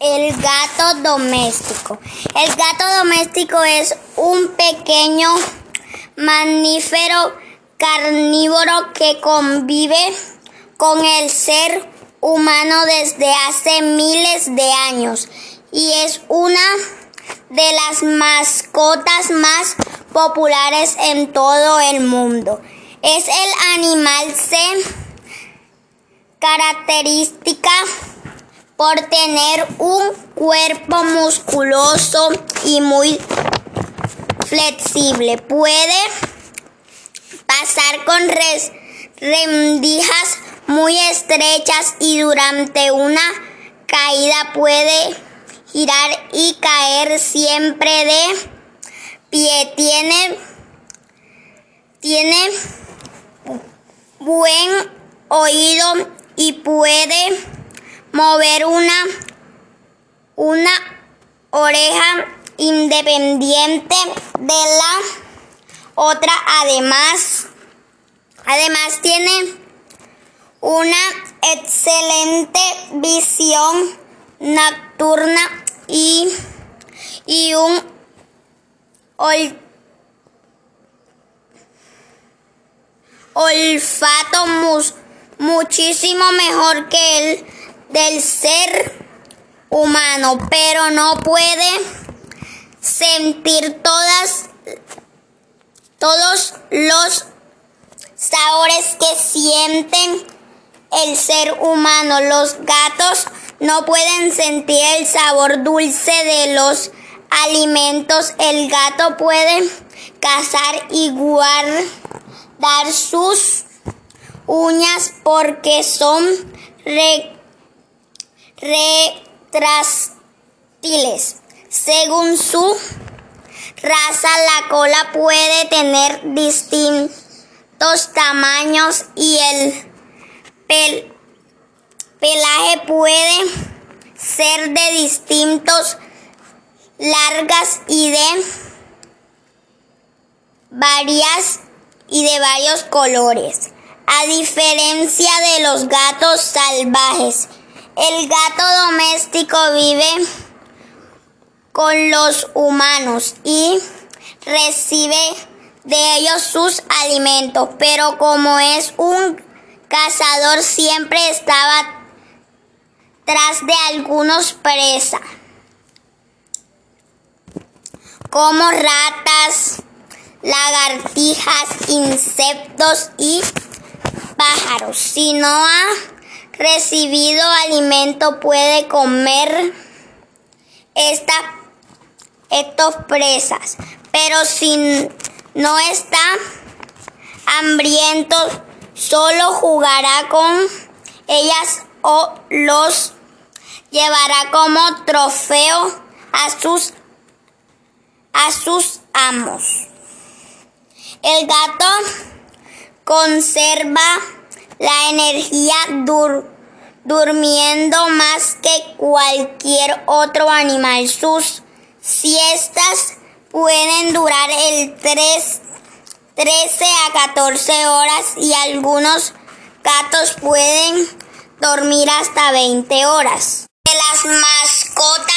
El gato doméstico. El gato doméstico es un pequeño mamífero carnívoro que convive con el ser humano desde hace miles de años y es una de las mascotas más populares en todo el mundo. Es el animal se característica por tener un cuerpo musculoso y muy flexible. Puede pasar con rendijas muy estrechas y durante una caída puede girar y caer siempre de pie. Tiene, tiene buen oído y puede mover una, una oreja independiente de la otra. Además, además tiene una excelente visión nocturna y, y un olfato muchísimo mejor que el del ser humano, pero no puede sentir todas todos los sabores que sienten el ser humano. Los gatos no pueden sentir el sabor dulce de los alimentos. El gato puede cazar y guardar sus uñas porque son retrastiles. Según su raza, la cola puede tener distintos tamaños y el pelaje puede ser de distintos largas y de varias y de varios colores. A diferencia de los gatos salvajes, el gato doméstico vive con los humanos y recibe de ellos sus alimentos, pero como es un cazador siempre estaba tras de algunos presas, como ratas, lagartijas, insectos y pájaros. Si no ha recibido alimento puede comer esta, estos presas, pero si no está hambriento, solo jugará con ellas o los llevará como trofeo a sus, a sus amos. El gato conserva la energía durmiendo más que cualquier otro animal. Sus siestas pueden durar el 3, 13 a 14 horas y algunos gatos pueden dormir hasta 20 horas. De las mascotas